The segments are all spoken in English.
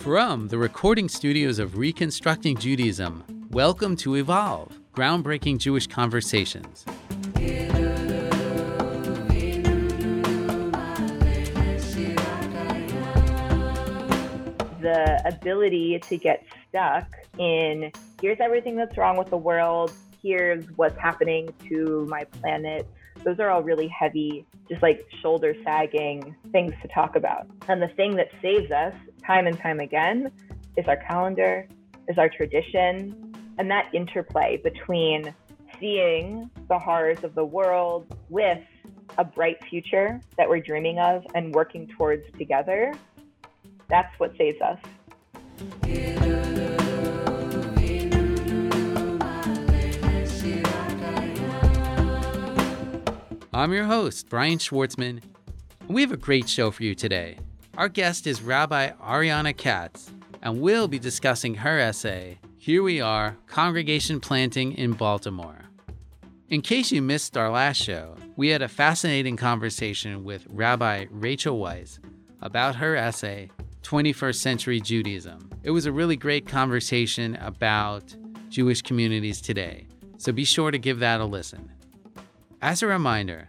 From the recording studios of Reconstructing Judaism, welcome to Evolve Groundbreaking Jewish Conversations. The ability to get stuck in here's everything that's wrong with the world, here's what's happening to my planet. Those are all really heavy, just like shoulder sagging things to talk about. And the thing that saves us time and time again is our calendar, is our tradition, and that interplay between seeing the horrors of the world with a bright future that we're dreaming of and working towards together. That's what saves us. I'm your host, Brian Schwartzman. and We have a great show for you today. Our guest is Rabbi Ariana Katz, and we'll be discussing her essay, Here We Are Congregation Planting in Baltimore. In case you missed our last show, we had a fascinating conversation with Rabbi Rachel Weiss about her essay, 21st Century Judaism. It was a really great conversation about Jewish communities today, so be sure to give that a listen. As a reminder,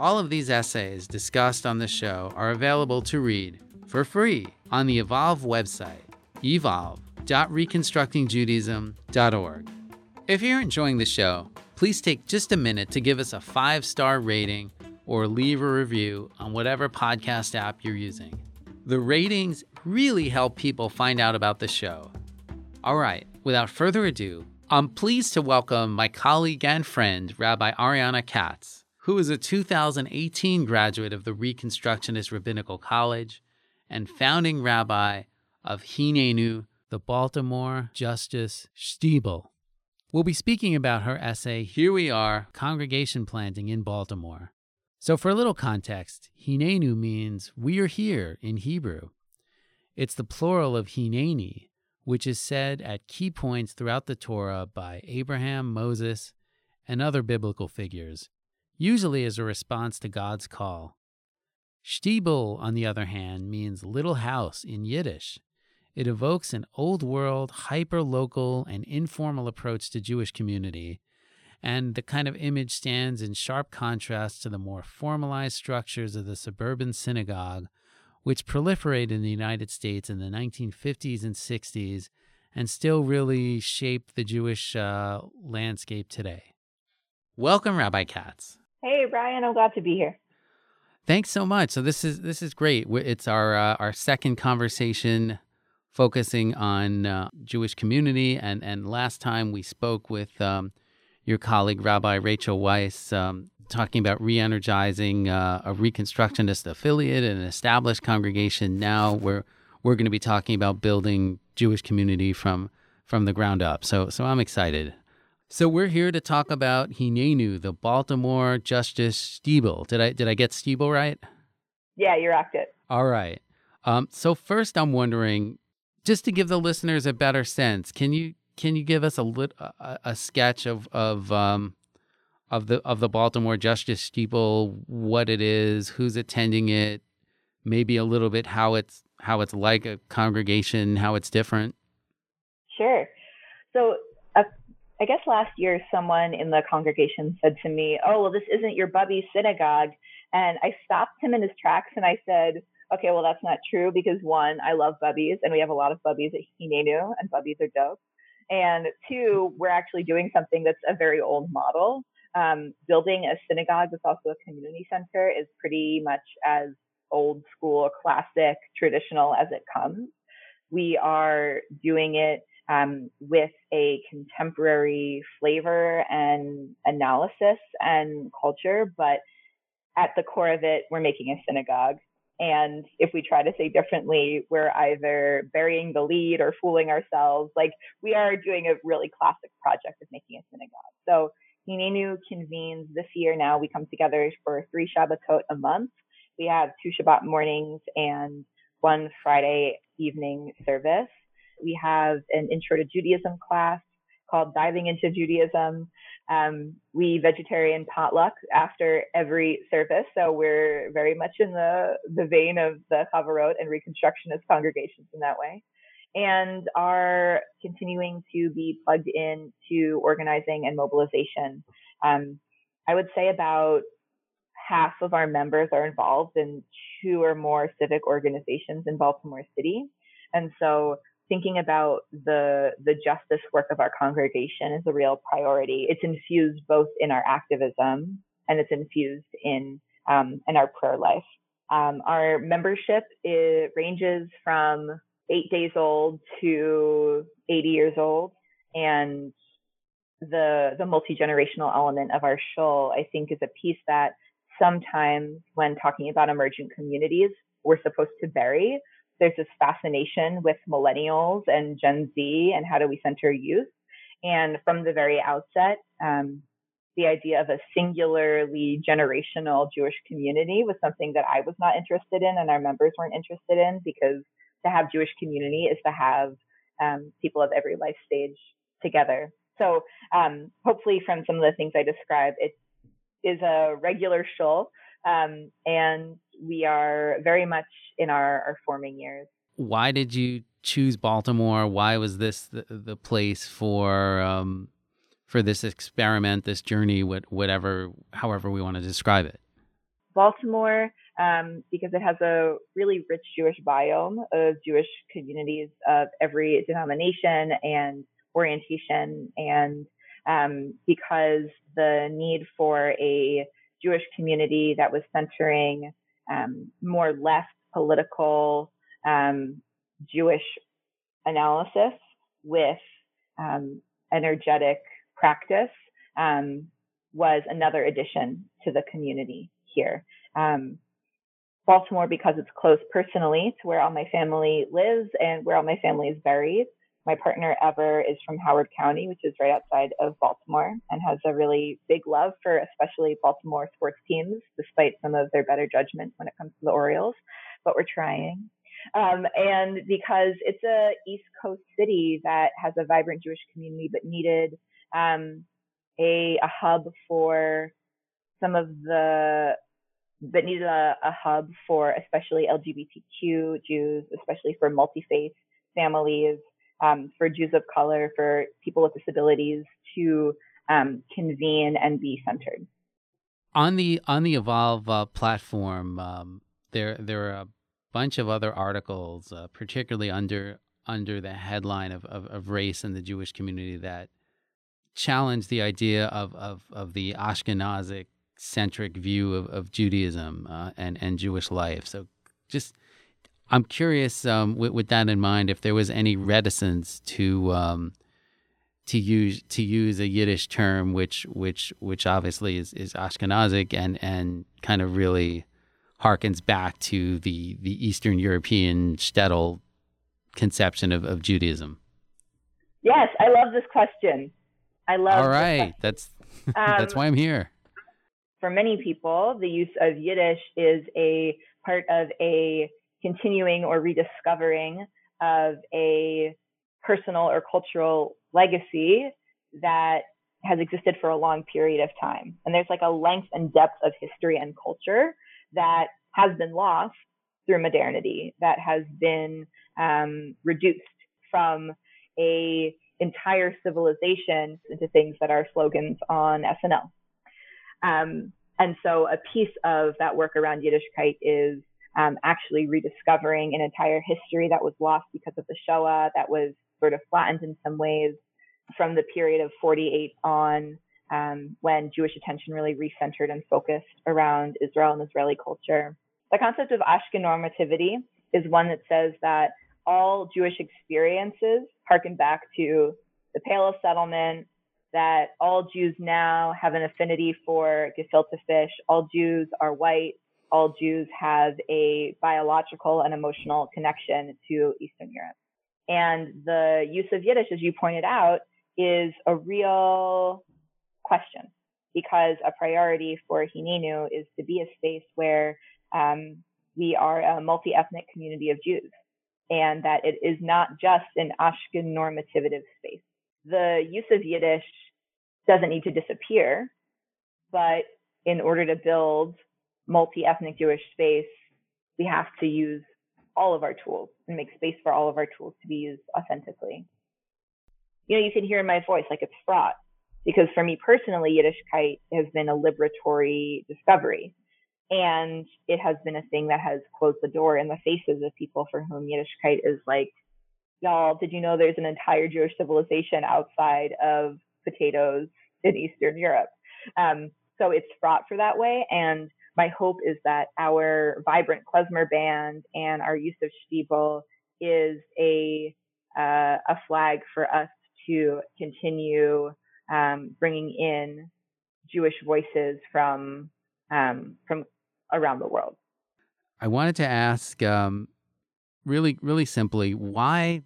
all of these essays discussed on the show are available to read for free on the Evolve website, evolve.reconstructingjudaism.org. If you're enjoying the show, please take just a minute to give us a five star rating or leave a review on whatever podcast app you're using. The ratings really help people find out about the show. All right, without further ado, I'm pleased to welcome my colleague and friend, Rabbi Ariana Katz, who is a 2018 graduate of the Reconstructionist Rabbinical College and founding rabbi of Hinenu, the Baltimore Justice Shtiebel. We'll be speaking about her essay, Here We Are Congregation Planting in Baltimore. So, for a little context, Hinenu means we are here in Hebrew. It's the plural of Hineni, which is said at key points throughout the Torah by Abraham, Moses, and other biblical figures, usually as a response to God's call. Shtibel, on the other hand, means little house in Yiddish. It evokes an old world, hyper local, and informal approach to Jewish community, and the kind of image stands in sharp contrast to the more formalized structures of the suburban synagogue which proliferated in the United States in the 1950s and 60s and still really shape the Jewish uh, landscape today. Welcome, Rabbi Katz. Hey, Brian, I'm glad to be here. Thanks so much. So this is this is great. It's our uh, our second conversation focusing on uh, Jewish community, and and last time we spoke with um, your colleague Rabbi Rachel Weiss um, talking about re-energizing uh, a Reconstructionist affiliate and an established congregation. Now we're we're going to be talking about building Jewish community from from the ground up. So so I'm excited. So we're here to talk about Hinenu, the Baltimore Justice Shtiebel. Did I did I get Shtiebel right? Yeah, you rocked it. All right. Um, so first, I'm wondering, just to give the listeners a better sense, can you can you give us a lit, a, a sketch of of um, of the of the Baltimore Justice Shtibel, what it is, who's attending it, maybe a little bit how it's how it's like a congregation, how it's different. Sure. So I guess last year someone in the congregation said to me, "Oh, well, this isn't your Bubby synagogue," and I stopped him in his tracks and I said. Okay, well, that's not true because one, I love bubbies and we have a lot of bubbies at Hinenu and bubbies are dope. And two, we're actually doing something that's a very old model um, building a synagogue that's also a community center is pretty much as old school, classic, traditional as it comes. We are doing it um, with a contemporary flavor and analysis and culture, but at the core of it, we're making a synagogue. And if we try to say differently, we're either burying the lead or fooling ourselves. Like we are doing a really classic project of making a synagogue. So Hinenu convenes this year now. We come together for three Shabbatot a month. We have two Shabbat mornings and one Friday evening service. We have an intro to Judaism class called Diving into Judaism. Um, we vegetarian potluck after every service, so we're very much in the the vein of the Chavurot and Reconstructionist congregations in that way. and are continuing to be plugged in to organizing and mobilization. Um, I would say about half of our members are involved in two or more civic organizations in Baltimore City. And so thinking about the the justice work of our congregation is a real priority. It's infused both in our activism and it's infused in um, in our prayer life. Um, our membership ranges from eight days old to 80 years old, and the the multi generational element of our shul, I think, is a piece that sometimes when talking about emergent communities, we're supposed to bury. There's this fascination with millennials and Gen Z and how do we center youth. And from the very outset, um, the idea of a singularly generational Jewish community was something that I was not interested in and our members weren't interested in because to have Jewish community is to have um, people of every life stage together. So um, hopefully from some of the things I described, it is a regular shul um, and we are very much in our, our forming years. Why did you choose Baltimore? Why was this the, the place for um, for this experiment, this journey, whatever, however we want to describe it? Baltimore, um, because it has a really rich Jewish biome of Jewish communities of every denomination and orientation, and um, because the need for a Jewish community that was centering um, more left political um, Jewish analysis with um, energetic practice um, was another addition to the community here. Um, Baltimore, because it's close personally to where all my family lives and where all my family is buried, my partner Ever is from Howard County, which is right outside of Baltimore, and has a really big love for especially Baltimore sports teams, despite some of their better judgment when it comes to the Orioles. But we're trying. Um, and because it's a East Coast city that has a vibrant Jewish community, but needed um, a, a hub for some of the that needed a, a hub for especially LGBTQ Jews, especially for multi faith families, um, for Jews of color, for people with disabilities to um, convene and be centered. On the on the Evolve uh, platform, um, there there are a bunch of other articles, uh, particularly under under the headline of, of, of race in the Jewish community that challenge the idea of of, of the Ashkenazic centric view of, of Judaism uh, and and Jewish life. So just I'm curious, um, with, with, that in mind, if there was any reticence to um, to use to use a Yiddish term, which which which obviously is, is Ashkenazic and and kind of really harkens back to the the Eastern European shtetl conception of, of Judaism. Yes, I love this question. I love. All right, that's um, that's why I'm here. For many people, the use of Yiddish is a part of a continuing or rediscovering of a personal or cultural legacy that has existed for a long period of time. And there's like a length and depth of history and culture that has been lost through modernity, that has been um, reduced from a entire civilization into things that are slogans on SNL. Um, and so a piece of that work around Yiddishkeit is um, actually rediscovering an entire history that was lost because of the Shoah, that was sort of flattened in some ways from the period of 48 on, um, when Jewish attention really recentered and focused around Israel and Israeli culture. The concept of Ashkenormativity is one that says that all Jewish experiences harken back to the Pale of Settlement, that all Jews now have an affinity for gefilte fish, all Jews are white, all Jews have a biological and emotional connection to Eastern Europe. And the use of Yiddish, as you pointed out, is a real question because a priority for Hinenu is to be a space where um, we are a multi-ethnic community of Jews and that it is not just an Ashken normative space. The use of Yiddish doesn't need to disappear, but in order to build multi-ethnic Jewish space, we have to use all of our tools and make space for all of our tools to be used authentically. You know, you can hear in my voice like it's fraught because for me personally, Yiddishkeit has been a liberatory discovery. And it has been a thing that has closed the door in the faces of people for whom Yiddishkeit is like, y'all, did you know there's an entire Jewish civilization outside of potatoes in Eastern Europe? Um, so it's fraught for that way. And my hope is that our vibrant klezmer band and our use of shtiebel is a uh, a flag for us to continue um, bringing in Jewish voices from um, from around the world. I wanted to ask, um, really, really simply, why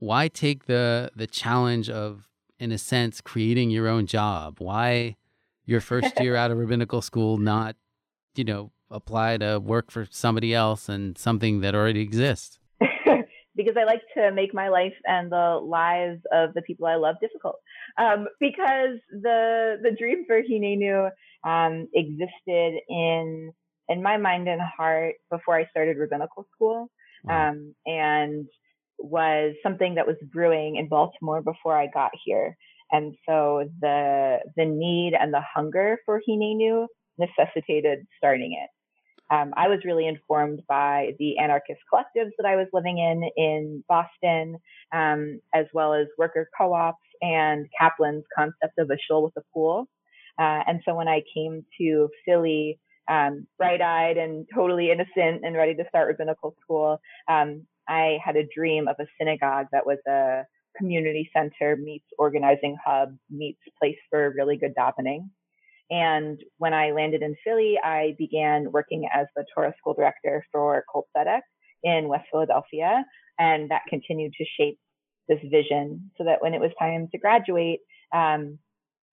why take the the challenge of, in a sense, creating your own job? Why your first year out of rabbinical school not, you know, apply to work for somebody else and something that already exists? because I like to make my life and the lives of the people I love difficult. Um, because the the dream for Hinenu um, existed in in my mind and heart before I started rabbinical school, um, and was something that was brewing in Baltimore before I got here. And so the the need and the hunger for Hinenu necessitated starting it. Um, I was really informed by the anarchist collectives that I was living in in Boston, um, as well as worker co-ops and Kaplan's concept of a shul with a pool. Uh, and so when I came to Philly, um, bright-eyed and totally innocent and ready to start rabbinical school, um, I had a dream of a synagogue that was a community center meets organizing hub meets place for really good davening. And when I landed in Philly, I began working as the Torah school director for Kol Tzedek in West Philadelphia. And that continued to shape this vision so that when it was time to graduate, um,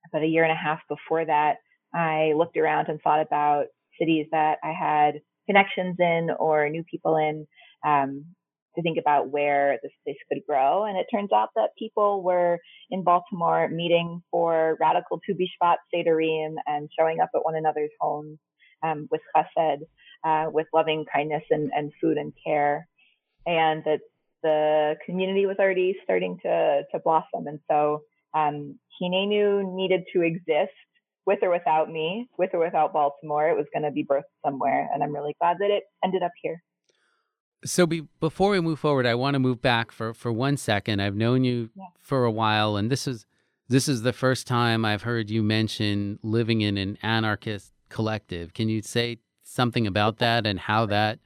about a year and a half before that, I looked around and thought about cities that I had connections in or knew people in. Um, to think about where this place could grow. And it turns out that people were in Baltimore meeting for radical Tu B'Shvat Sederim and showing up at one another's homes um, with chesed, uh, with loving kindness and, and food and care. And that the community was already starting to, to blossom. And so um, Hinenu needed to exist with or without me, with or without Baltimore. It was going to be birthed somewhere. And I'm really glad that it ended up here. So be, before we move forward, I want to move back for, for one second. I've known you yeah. for a while, and this is this is the first time I've heard you mention living in an anarchist collective. Can you say something about that and how that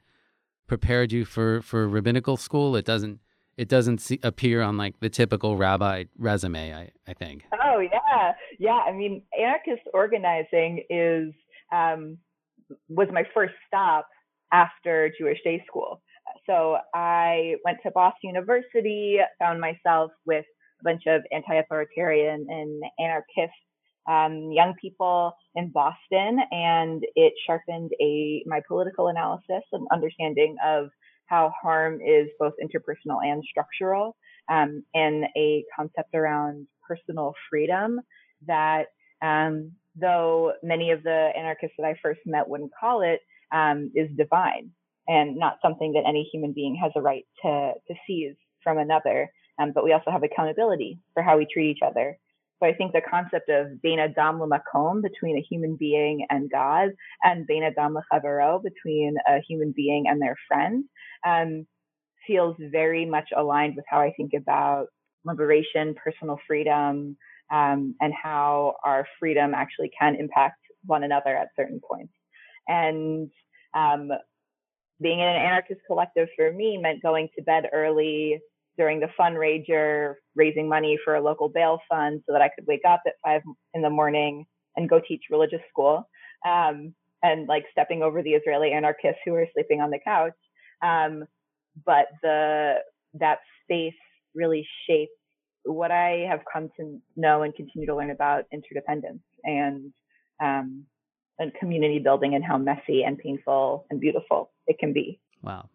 prepared you for, for rabbinical school? It doesn't it doesn't see, appear on like the typical rabbi resume. I, I think. Oh yeah, yeah. I mean, anarchist organizing is um, was my first stop after Jewish day school. So I went to Boston University, found myself with a bunch of anti-authoritarian and anarchist um, young people in Boston, and it sharpened a my political analysis and understanding of how harm is both interpersonal and structural, um, and a concept around personal freedom that, um, though many of the anarchists that I first met wouldn't call it, um, is divine and not something that any human being has a right to, to seize from another. Um, but we also have accountability for how we treat each other. So I think the concept of Bein Adam Makom between a human being and God, and Bein Adam Lechavero between a human being and their friend, um, feels very much aligned with how I think about liberation, personal freedom, um, and how our freedom actually can impact one another at certain points. And um, being in an anarchist collective for me meant going to bed early during the fundraiser, raising money for a local bail fund so that I could wake up at five in the morning and go teach religious school. Um, and like stepping over the Israeli anarchists who were sleeping on the couch. Um, but the that space really shaped what I have come to know and continue to learn about interdependence and um, and community building and how messy and painful and beautiful it can be. Wow.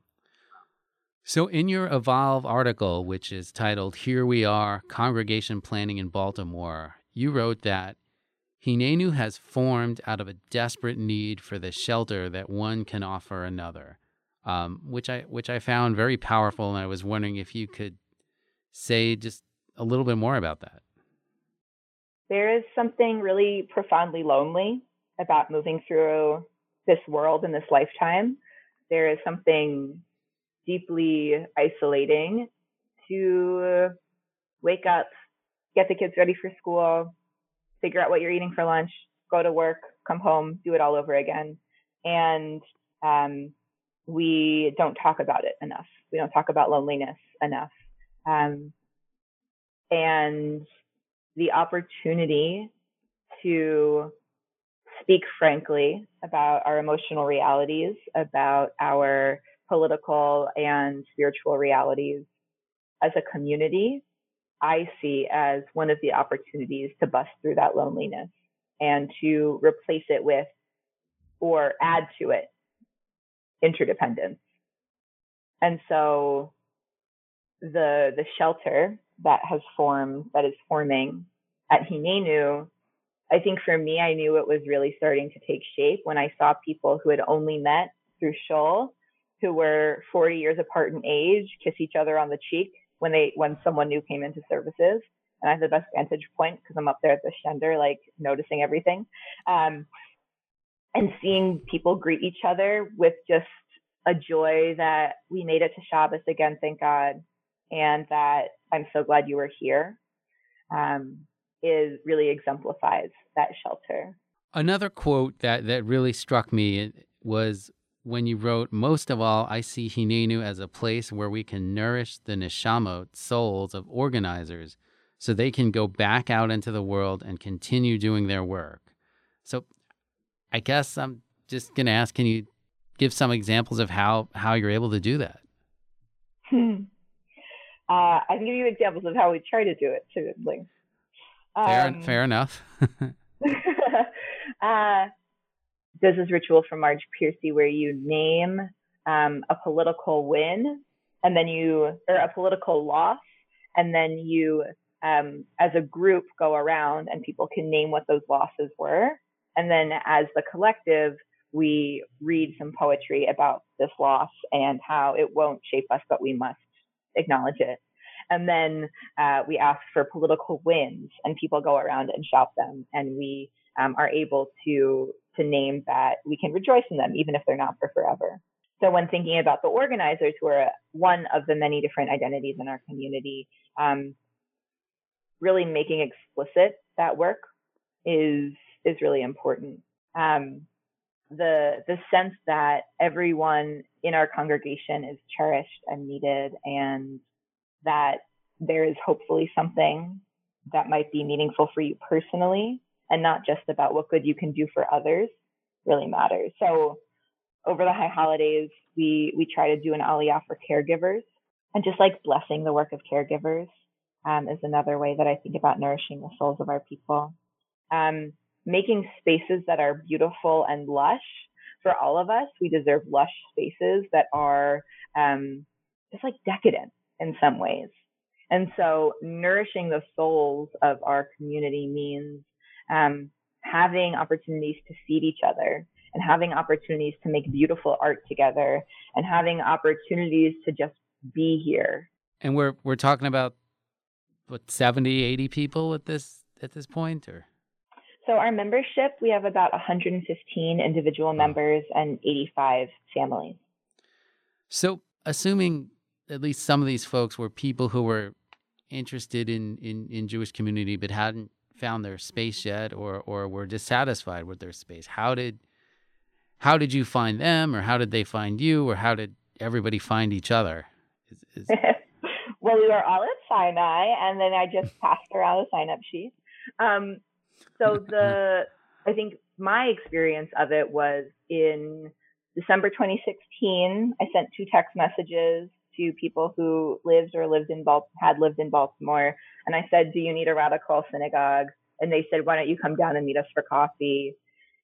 So, in your Evolve article, which is titled Here We Are Congregation Planting in Baltimore, you wrote that Hinenu has formed out of a desperate need for the shelter that one can offer another, um, which I which I found very powerful, and I was wondering if you could say just a little bit more about that. There is something really profoundly lonely about moving through this world in this lifetime. There is something deeply isolating to wake up, get the kids ready for school, figure out what you're eating for lunch, go to work, come home, do it all over again. And um, we don't talk about it enough. We don't talk about loneliness enough. Um, and the opportunity to speak frankly about our emotional realities, about our political and spiritual realities as a community, I see as one of the opportunities to bust through that loneliness and to replace it with or add to it interdependence. And so the the shelter that has formed that is forming at Hinenu, I think for me, I knew it was really starting to take shape when I saw people who had only met through Shul, who were 40 years apart in age, kiss each other on the cheek when they when someone new came into services. And I have the best vantage point because I'm up there at the shtender, like noticing everything. Um, and seeing people greet each other with just a joy that we made it to Shabbos again, thank God, and that I'm so glad you were here. Um, is really exemplifies that shelter. Another quote that that really struck me was when you wrote, "Most of all, I see Hinenu as a place where we can nourish the neshamot souls of organizers, so they can go back out into the world and continue doing their work." So, I guess I'm just going to ask: Can you give some examples of how how you're able to do that? Hmm. Uh, I can give you examples of how we try to do it too. Fair, um, fair enough. uh, there's this ritual from Marge Piercy where you name um, a political win and then you, or a political loss, and then you, um, as a group, go around and people can name what those losses were. And then as the collective, we read some poetry about this loss and how it won't shape us, but we must acknowledge it. And then uh, we ask for political wins, and people go around and shout them, and we um, are able to to name that we can rejoice in them, even if they're not for forever. So when thinking about the organizers, who are one of the many different identities in our community, um, really making explicit that work is is really important. Um, the the sense that everyone in our congregation is cherished and needed and that there is hopefully something that might be meaningful for you personally and not just about what good you can do for others really matters. So over the high holidays, we, we try to do an aliyah for caregivers and just like blessing the work of caregivers um, is another way that I think about nourishing the souls of our people. Um, making spaces that are beautiful and lush for all of us. We deserve lush spaces that are um, just like decadent in some ways. And so nourishing the souls of our community means um, having opportunities to feed each other and having opportunities to make beautiful art together and having opportunities to just be here. And we're we're talking about what 70 80 people at this at this point or so our membership, we have about 115 individual members and 85 families. So assuming at least some of these folks were people who were interested in, in, in Jewish community but hadn't found their space yet or, or were dissatisfied with their space. How did how did you find them or how did they find you or how did everybody find each other? Is, is... well, we were all at Sinai and then I just passed around a sign up sheet. Um, so the I think my experience of it was in December 2016. I sent two text messages to people who lived or lived in Bal- had lived in Baltimore, and I said, "Do you need a radical synagogue?" And they said, "Why don't you come down and meet us for coffee?"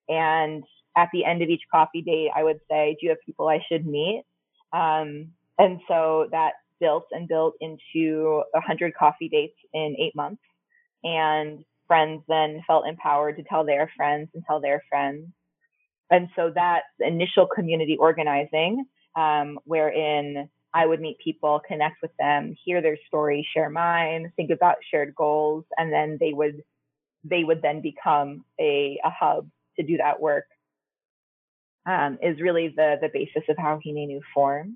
And at the end of each coffee date, I would say, "Do you have people I should meet?" Um, and so that built and built into a hundred coffee dates in eight months, and friends then felt empowered to tell their friends and tell their friends. And so that initial community organizing um, wherein I would meet people, connect with them, hear their story, share mine, think about shared goals, and then they would they would then become a, a hub to do that work. Um, is really the the basis of how Hinenu formed.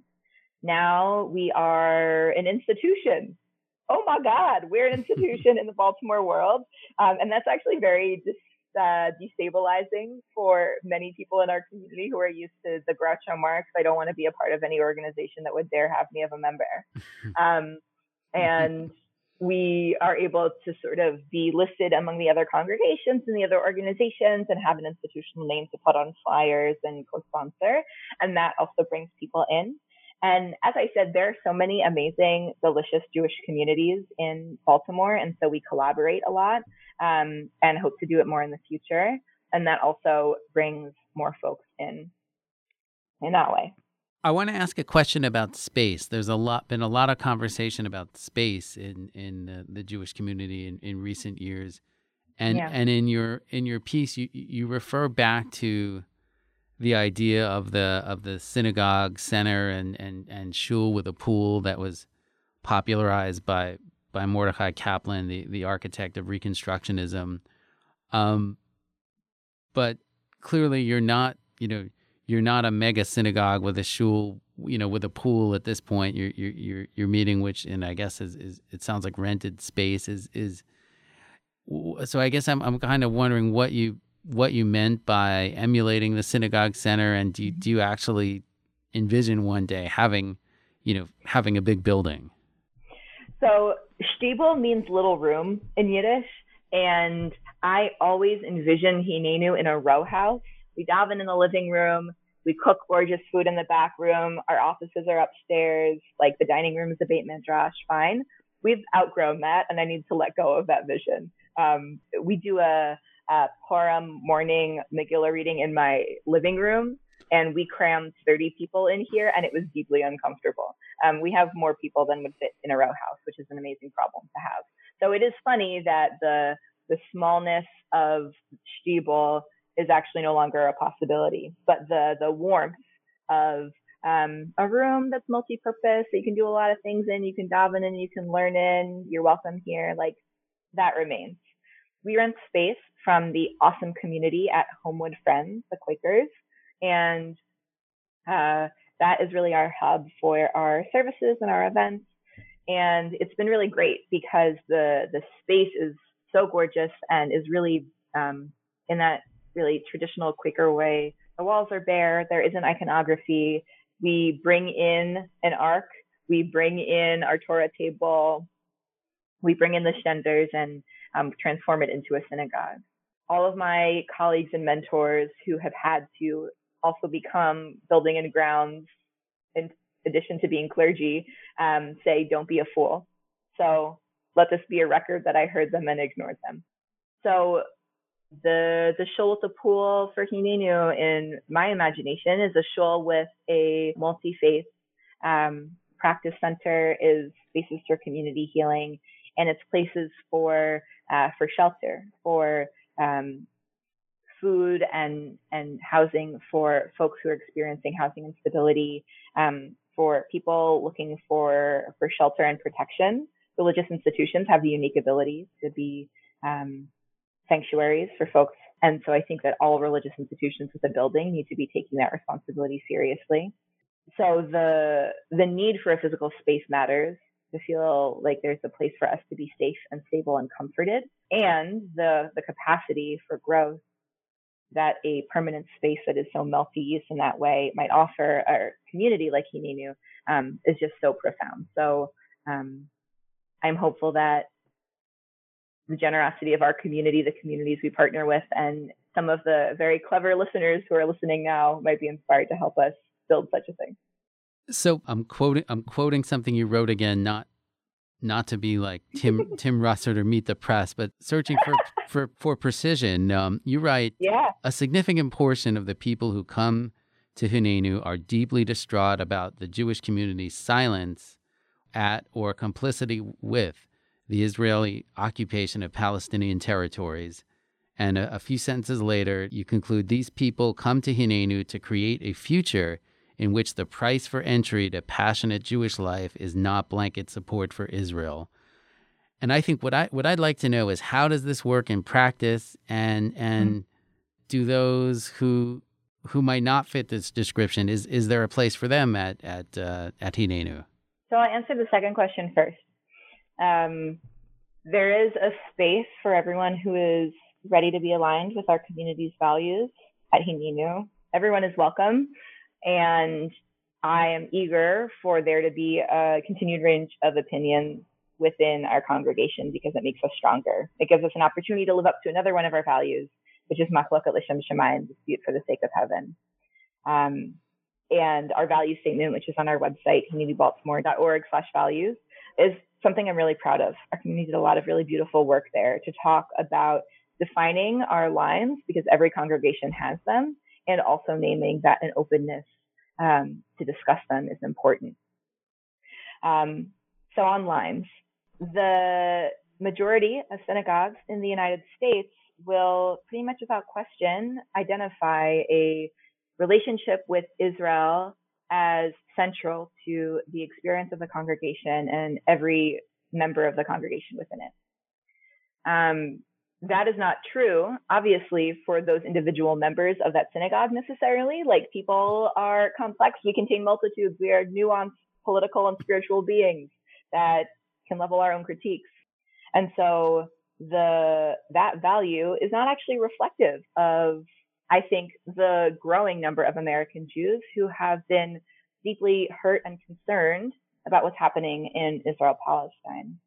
Now we are an institution. Oh my God, we're an institution in the Baltimore world, um, and that's actually very uh, destabilizing for many people in our community who are used to the Groucho Marx. I don't want to be a part of any organization that would dare have me as a member. Um, and we are able to sort of be listed among the other congregations and the other organizations and have an institutional name to put on flyers and co-sponsor. And that also brings people in. And as I said, there are so many amazing, delicious Jewish communities in Baltimore. And so we collaborate a lot um, and hope to do it more in the future. And that also brings more folks in in that way. I want to ask a question about space. There's a lot been a lot of conversation about space in in the, the Jewish community in, in recent years, and yeah. and in your in your piece you you refer back to the idea of the of the synagogue center and and and shul with a pool that was popularized by by Mordechai Kaplan, the the architect of Reconstructionism. Um, but clearly, you're not you know you're not a mega synagogue with a shul you know with a pool at this point. You're you're you're, you're meeting which and I guess is, is it sounds like rented space is is so I guess I'm I'm kind of wondering what you what you meant by emulating the synagogue center, and do you, do you actually envision one day having, you know, having a big building? So shtibel means little room in Yiddish, and I always envision Hinenu in a row house. We daven in the living room. We cook gorgeous food in the back room. Our offices are upstairs. Like the dining room is a beit midrash. Fine. We've outgrown that, and I need to let go of that vision. Um, we do a uh, Purim morning Megillah reading in my living room, and we crammed 30 people in here, and it was deeply uncomfortable. Um, we have more people than would fit in a row house, which is an amazing problem to have. So it is funny that the the smallness of Shtibel is actually no longer a possibility, but the the warmth of um, a room that's multi-purpose that you can do a lot of things in, you can daven in, you can learn in, you're welcome here, like that remains. We rent space from the awesome community at Homewood Friends, the Quakers. And uh, that is really our hub for our services and our events. And it's been really great because the, the space is so gorgeous and is really um, in that really traditional Quaker way. The walls are bare, there isn't iconography. We bring in an ark, we bring in our Torah table, we bring in the shtenders and um, transform it into a synagogue. All of my colleagues and mentors who have had to also become building and grounds in addition to being clergy um, say don't be a fool. So let this be a record that i heard them and ignored them. So the the shul with the pool for Hinenu in my imagination is a shul with a multi-faith um, practice center is spaces for community healing and it's places for uh, for shelter for um, food and and housing for folks who are experiencing housing instability, um, for people looking for for shelter and protection. Religious institutions have the unique ability to be um, sanctuaries for folks, and so I think that all religious institutions with a building need to be taking that responsibility seriously. So the the need for a physical space matters to feel like there's a place for us to be safe and stable and comforted, and the, the capacity for growth that a permanent space that is so multi-use in that way might offer a community like Hinenu um, is just so profound. So um, I'm hopeful that the generosity of our community, the communities we partner with, and some of the very clever listeners who are listening now might be inspired to help us build such a thing. So I'm quoting I'm quoting something you wrote again, not not to be like Tim Tim Russert or Meet the Press, but searching for for, for precision. Um, you write, yeah. a significant portion of the people who come to Hinenu are deeply distraught about the Jewish community's silence at or complicity with the Israeli occupation of Palestinian territories. And a, a few sentences later, you conclude these people come to Hinenu to create a future in which the price for entry to passionate Jewish life is not blanket support for Israel. And I think what I what I'd like to know is how does this work in practice and and mm-hmm. do those who who might not fit this description is is there a place for them at at uh, at Hinenu? So I'll answer the second question first. Um, there is a space for everyone who is ready to be aligned with our community's values at Hinenu. Everyone is welcome, and I am eager for there to be a continued range of opinions within our congregation because it makes us stronger. It gives us an opportunity to live up to another one of our values, which is machloket l'shem shamayim, dispute for the sake of heaven. Um, and our value statement, which is on our website, hinenubaltimore.org slash values, is something I'm really proud of. Our community did a lot of really beautiful work there to talk about defining our lines because every congregation has them and also naming that an openness um, to discuss them is important. Um, so on lines, the majority of synagogues in the United States will pretty much without question identify a relationship with Israel as central to the experience of the congregation and every member of the congregation within it. Um, that is not true, obviously, for those individual members of that synagogue necessarily. Like people are complex. We contain multitudes. We are nuanced political and spiritual beings that can level our own critiques. And so the that value is not actually reflective of I think the growing number of American Jews who have been deeply hurt and concerned about what's happening in Israel Palestine.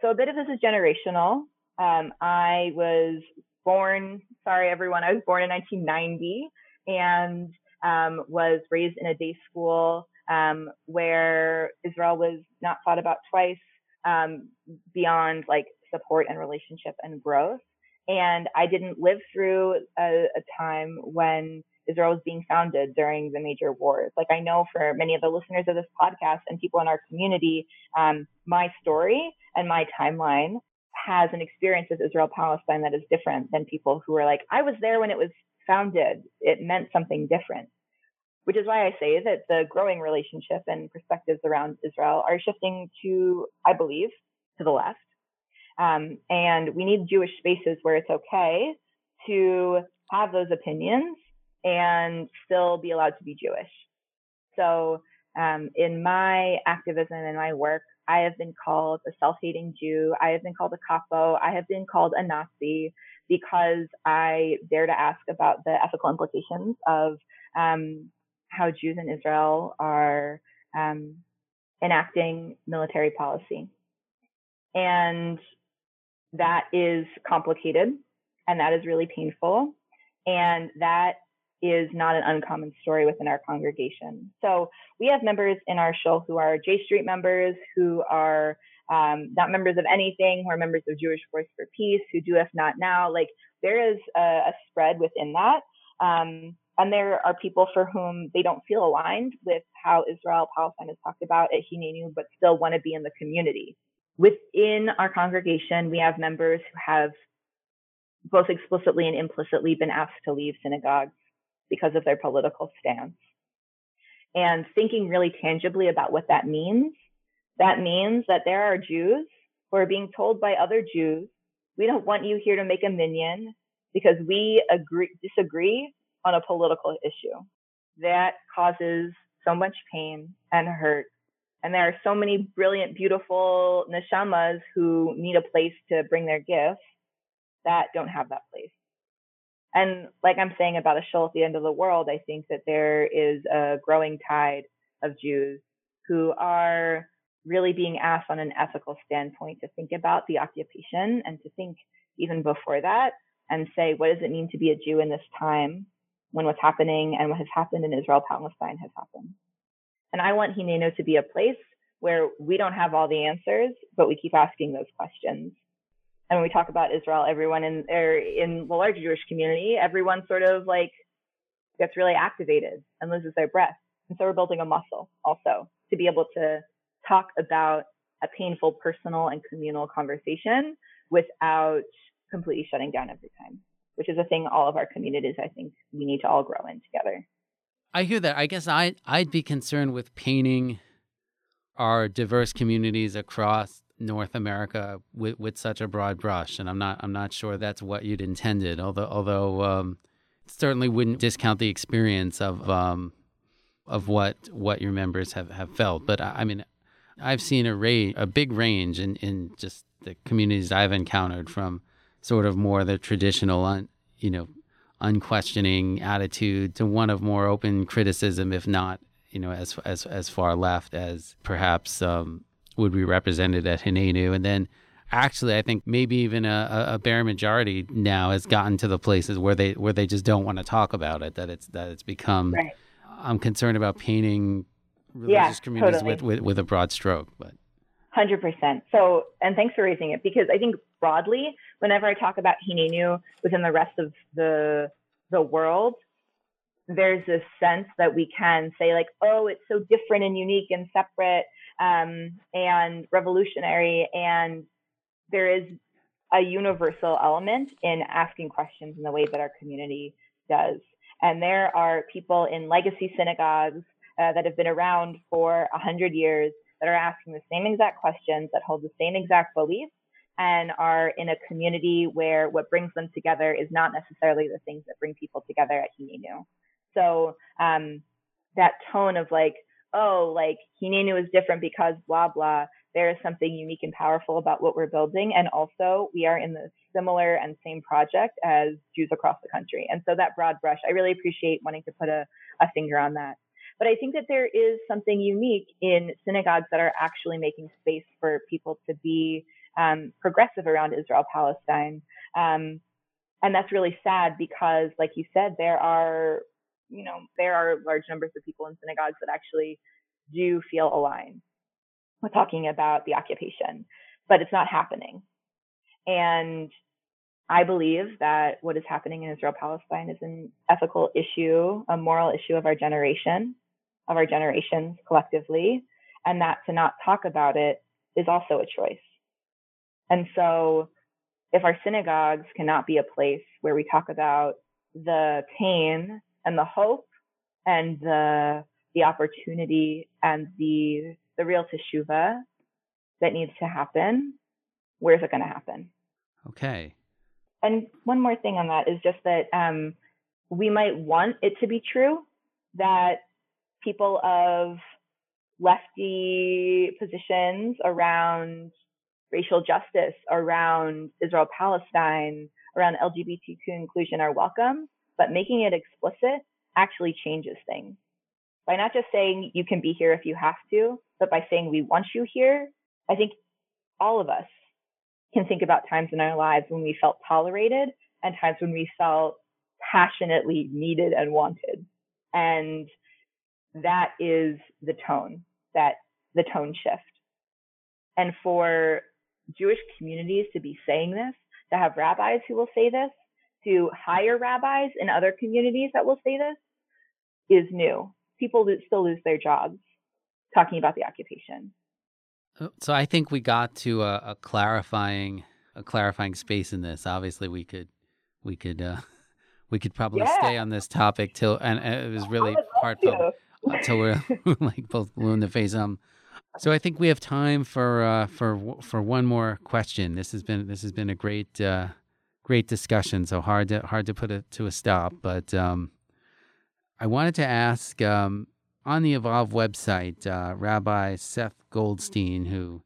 So a bit of this is generational. Um, I was born, sorry everyone, I was born in 1990 and um, was raised in a day school um, where Israel was not thought about twice um, beyond like support and relationship and growth. And I didn't live through a, a time when Israel was being founded during the major wars. Like I know for many of the listeners of this podcast and people in our community, um, my story and my timeline has an experience with Israel Palestine that is different than people who are like, I was there when it was founded. It meant something different. Which is why I say that the growing relationship and perspectives around Israel are shifting to, I believe, to the left. Um, and we need Jewish spaces where it's okay to have those opinions and still be allowed to be Jewish. So, um, in my activism and my work, I have been called a self-hating Jew. I have been called a capo. I have been called a Nazi because I dare to ask about the ethical implications of um, how Jews in Israel are um, enacting military policy. And that is complicated and that is really painful. And that is not an uncommon story within our congregation. So we have members in our show who are J Street members, who are um, not members of anything, who are members of Jewish Voice for Peace, who do If Not Now. Like there is a, a spread within that. Um, and there are people for whom they don't feel aligned with how Israel Palestine is talked about at Hinenu, but still want to be in the community. Within our congregation, we have members who have both explicitly and implicitly been asked to leave synagogues because of their political stance. And thinking really tangibly about what that means, that means that there are Jews who are being told by other Jews, we don't want you here to make a minyan because we agree, disagree on a political issue. That causes so much pain and hurt. And there are so many brilliant, beautiful neshamas who need a place to bring their gifts that don't have that place. And like I'm saying about a shul at the end of the world, I think that there is a growing tide of Jews who are really being asked on an ethical standpoint to think about the occupation and to think even before that and say, what does it mean to be a Jew in this time when what's happening and what has happened in Israel Palestine has happened? And I want Hinenu to be a place where we don't have all the answers, but we keep asking those questions and when we talk about Israel, everyone in or in the larger Jewish community, everyone sort of like gets really activated and loses their breath. And so we're building a muscle also to be able to talk about a painful personal and communal conversation without completely shutting down every time, which is a thing all of our communities, I think we need to all grow in together. I hear that. I guess I I'd be concerned with painting our diverse communities across North America with, with such a broad brush, and I'm not I'm not sure that's what you'd intended. Although although um, certainly wouldn't discount the experience of um, of what what your members have, have felt. But I, I mean, I've seen a range, a big range in, in just the communities I've encountered from sort of more the traditional, un, you know, unquestioning attitude to one of more open criticism, if not, you know, as as as far left as perhaps um, would be represented at Hinenu, and then actually I think maybe even a, a bare majority now has gotten to the places where they where they just don't want to talk about it. That it's that it's become. Right. I'm concerned about painting religious yeah, communities totally. with, with with a broad stroke, but. Hundred percent. So, and thanks for raising it because I think broadly, whenever I talk about Hinenu within the rest of the the world, there's this sense that we can say like, oh, it's so different and unique and separate um, and revolutionary, and there is a universal element in asking questions in the way that our community does. And there are people in legacy synagogues uh, that have been around for a hundred years that are asking the same exact questions, that hold the same exact beliefs, and are in a community where what brings them together is not necessarily the things that bring people together at Hinenu. So um, that tone of like, oh, like Hinenu is different because blah blah. There is something unique and powerful about what we're building, and also we are in the similar and same project as Jews across the country. And so that broad brush, I really appreciate wanting to put a, a finger on that. But I think that there is something unique in synagogues that are actually making space for people to be um, progressive around Israel Palestine. Um, and that's really sad because, like you said, there are, you know, there are large numbers of people in synagogues that actually do feel aligned with talking about the occupation, but it's not happening. And I believe that what is happening in Israel Palestine is an ethical issue, a moral issue of our generation of our generations collectively, and that to not talk about it is also a choice. And so, if our synagogues cannot be a place where we talk about the pain and the hope and the the opportunity and the the real teshuva that needs to happen, where's it going to happen? Okay. And one more thing on that is just that um, we might want it to be true that people of lefty positions around racial justice, around Israel Palestine, around LGBTQ inclusion are welcome, but making it explicit actually changes things. By not just saying you can be here if you have to, but by saying we want you here, I think all of us can think about times in our lives when we felt tolerated and times when we felt passionately needed and wanted. And that is the tone, that the tone shift. And for Jewish communities to be saying this, to have rabbis who will say this, to hire rabbis in other communities that will say this is new. People still lose their jobs talking about the occupation. Oh, so I think we got to a, a clarifying a clarifying space in this. Obviously, we could we could uh, we could probably yeah. stay on this topic till and, and it was really heartfelt until we're like both blue in the face. Um, so I think we have time for uh, for for one more question. This has been this has been a great uh, great discussion. So hard to hard to put it to a stop. But um, I wanted to ask um, on the Evolve website, uh, Rabbi Seth Goldstein, who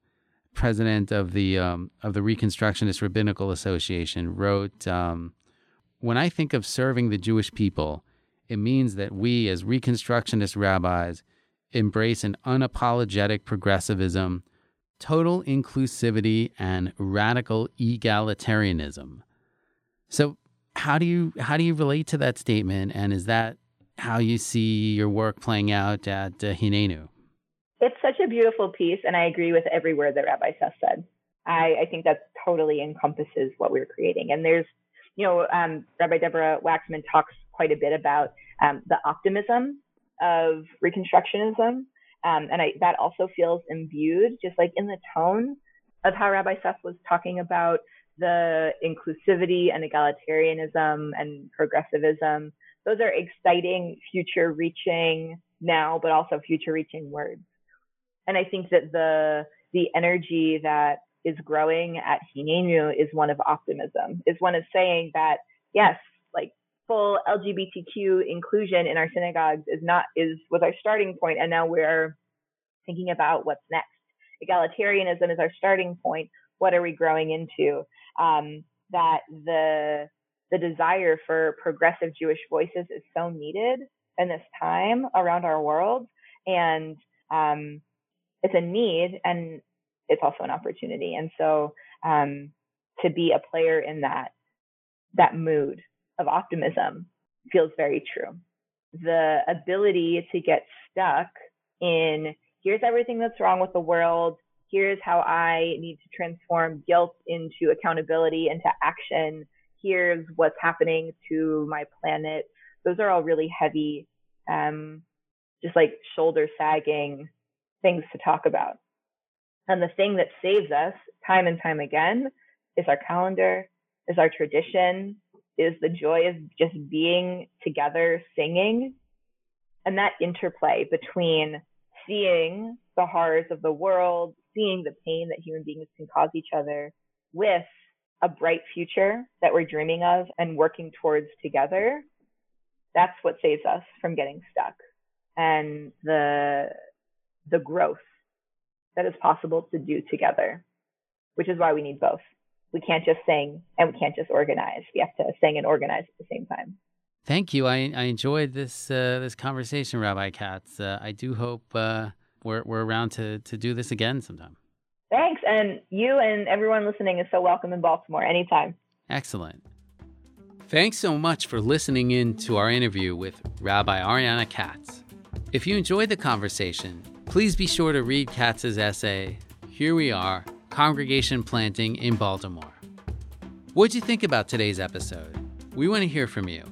president of the um, of the Reconstructionist Rabbinical Association, wrote, um, "When I think of serving the Jewish people." It means that we, as Reconstructionist rabbis, embrace an unapologetic progressivism, total inclusivity, and radical egalitarianism. So, how do you how do you relate to that statement, and is that how you see your work playing out at uh, Hinenu? It's such a beautiful piece, and I agree with every word that Rabbi Seth said. I, I think that totally encompasses what we're creating. And there's, you know, um, Rabbi Deborah Waxman talks quite a bit about um, the optimism of Reconstructionism. Um, and I, that also feels imbued, just like in the tone of how Rabbi Seth was talking about the inclusivity and egalitarianism and progressivism those are exciting, future reaching now, but also future reaching words. And I think that the, the energy that is growing at Hinenu is one of optimism, is one of saying that, yes, like full LGBTQ inclusion in our synagogues is not, is, was our starting point, And now we're thinking about what's next. Egalitarianism is our starting point. What are we growing into? Um, that the, the desire for progressive Jewish voices is so needed in this time around our world. And um, it's a need and it's also an opportunity. And so um, to be a player in that, that mood of optimism feels very true. The ability to get stuck in here's everything that's wrong with the world. Here's how I need to transform guilt into accountability, into action. Here's what's happening to my planet. Those are all really heavy, um, just like shoulder sagging things to talk about. And the thing that saves us time and time again is our calendar, is our tradition, is the joy of just being together singing. And that interplay between seeing the horrors of the world, seeing the pain that human beings can cause each other with a bright future that we're dreaming of and working towards together, that's what saves us from getting stuck. And the the growth that is possible to do together, which is why we need both. We can't just sing and we can't just organize. We have to sing and organize at the same time. Thank you. I, I enjoyed this uh, this conversation, Rabbi Katz. Uh, I do hope uh, we're we're around to to do this again sometime. Thanks, and you and everyone listening is so welcome in Baltimore anytime. Excellent. Thanks so much for listening in to our interview with Rabbi Ariana Katz. If you enjoyed the conversation, please be sure to read Katz's essay, Here We Are Congregation Planting in Baltimore. What'd you think about today's episode? We want to hear from you.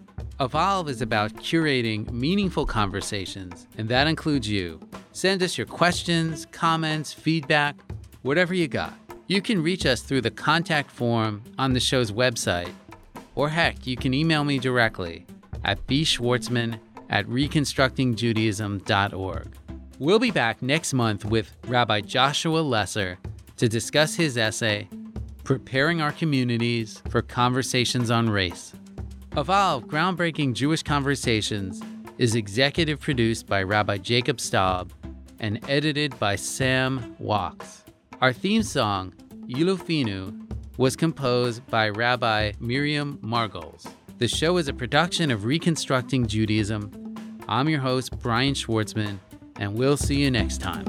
Evolve is about curating meaningful conversations, and that includes you. Send us your questions, comments, feedback, whatever you got. You can reach us through the contact form on the show's website, or heck, you can email me directly at bschwartzman at reconstructingjudaism.org. We'll be back next month with Rabbi Joshua Lesser to discuss his essay, Preparing Our Communities for Conversations on Race. Evolve Groundbreaking Jewish Conversations is executive produced by Rabbi Jacob Staub and edited by Sam Walks. Our theme song, Yilufinu, was composed by Rabbi Miriam Margles. The show is a production of Reconstructing Judaism. I'm your host, Brian Schwartzman and we'll see you next time.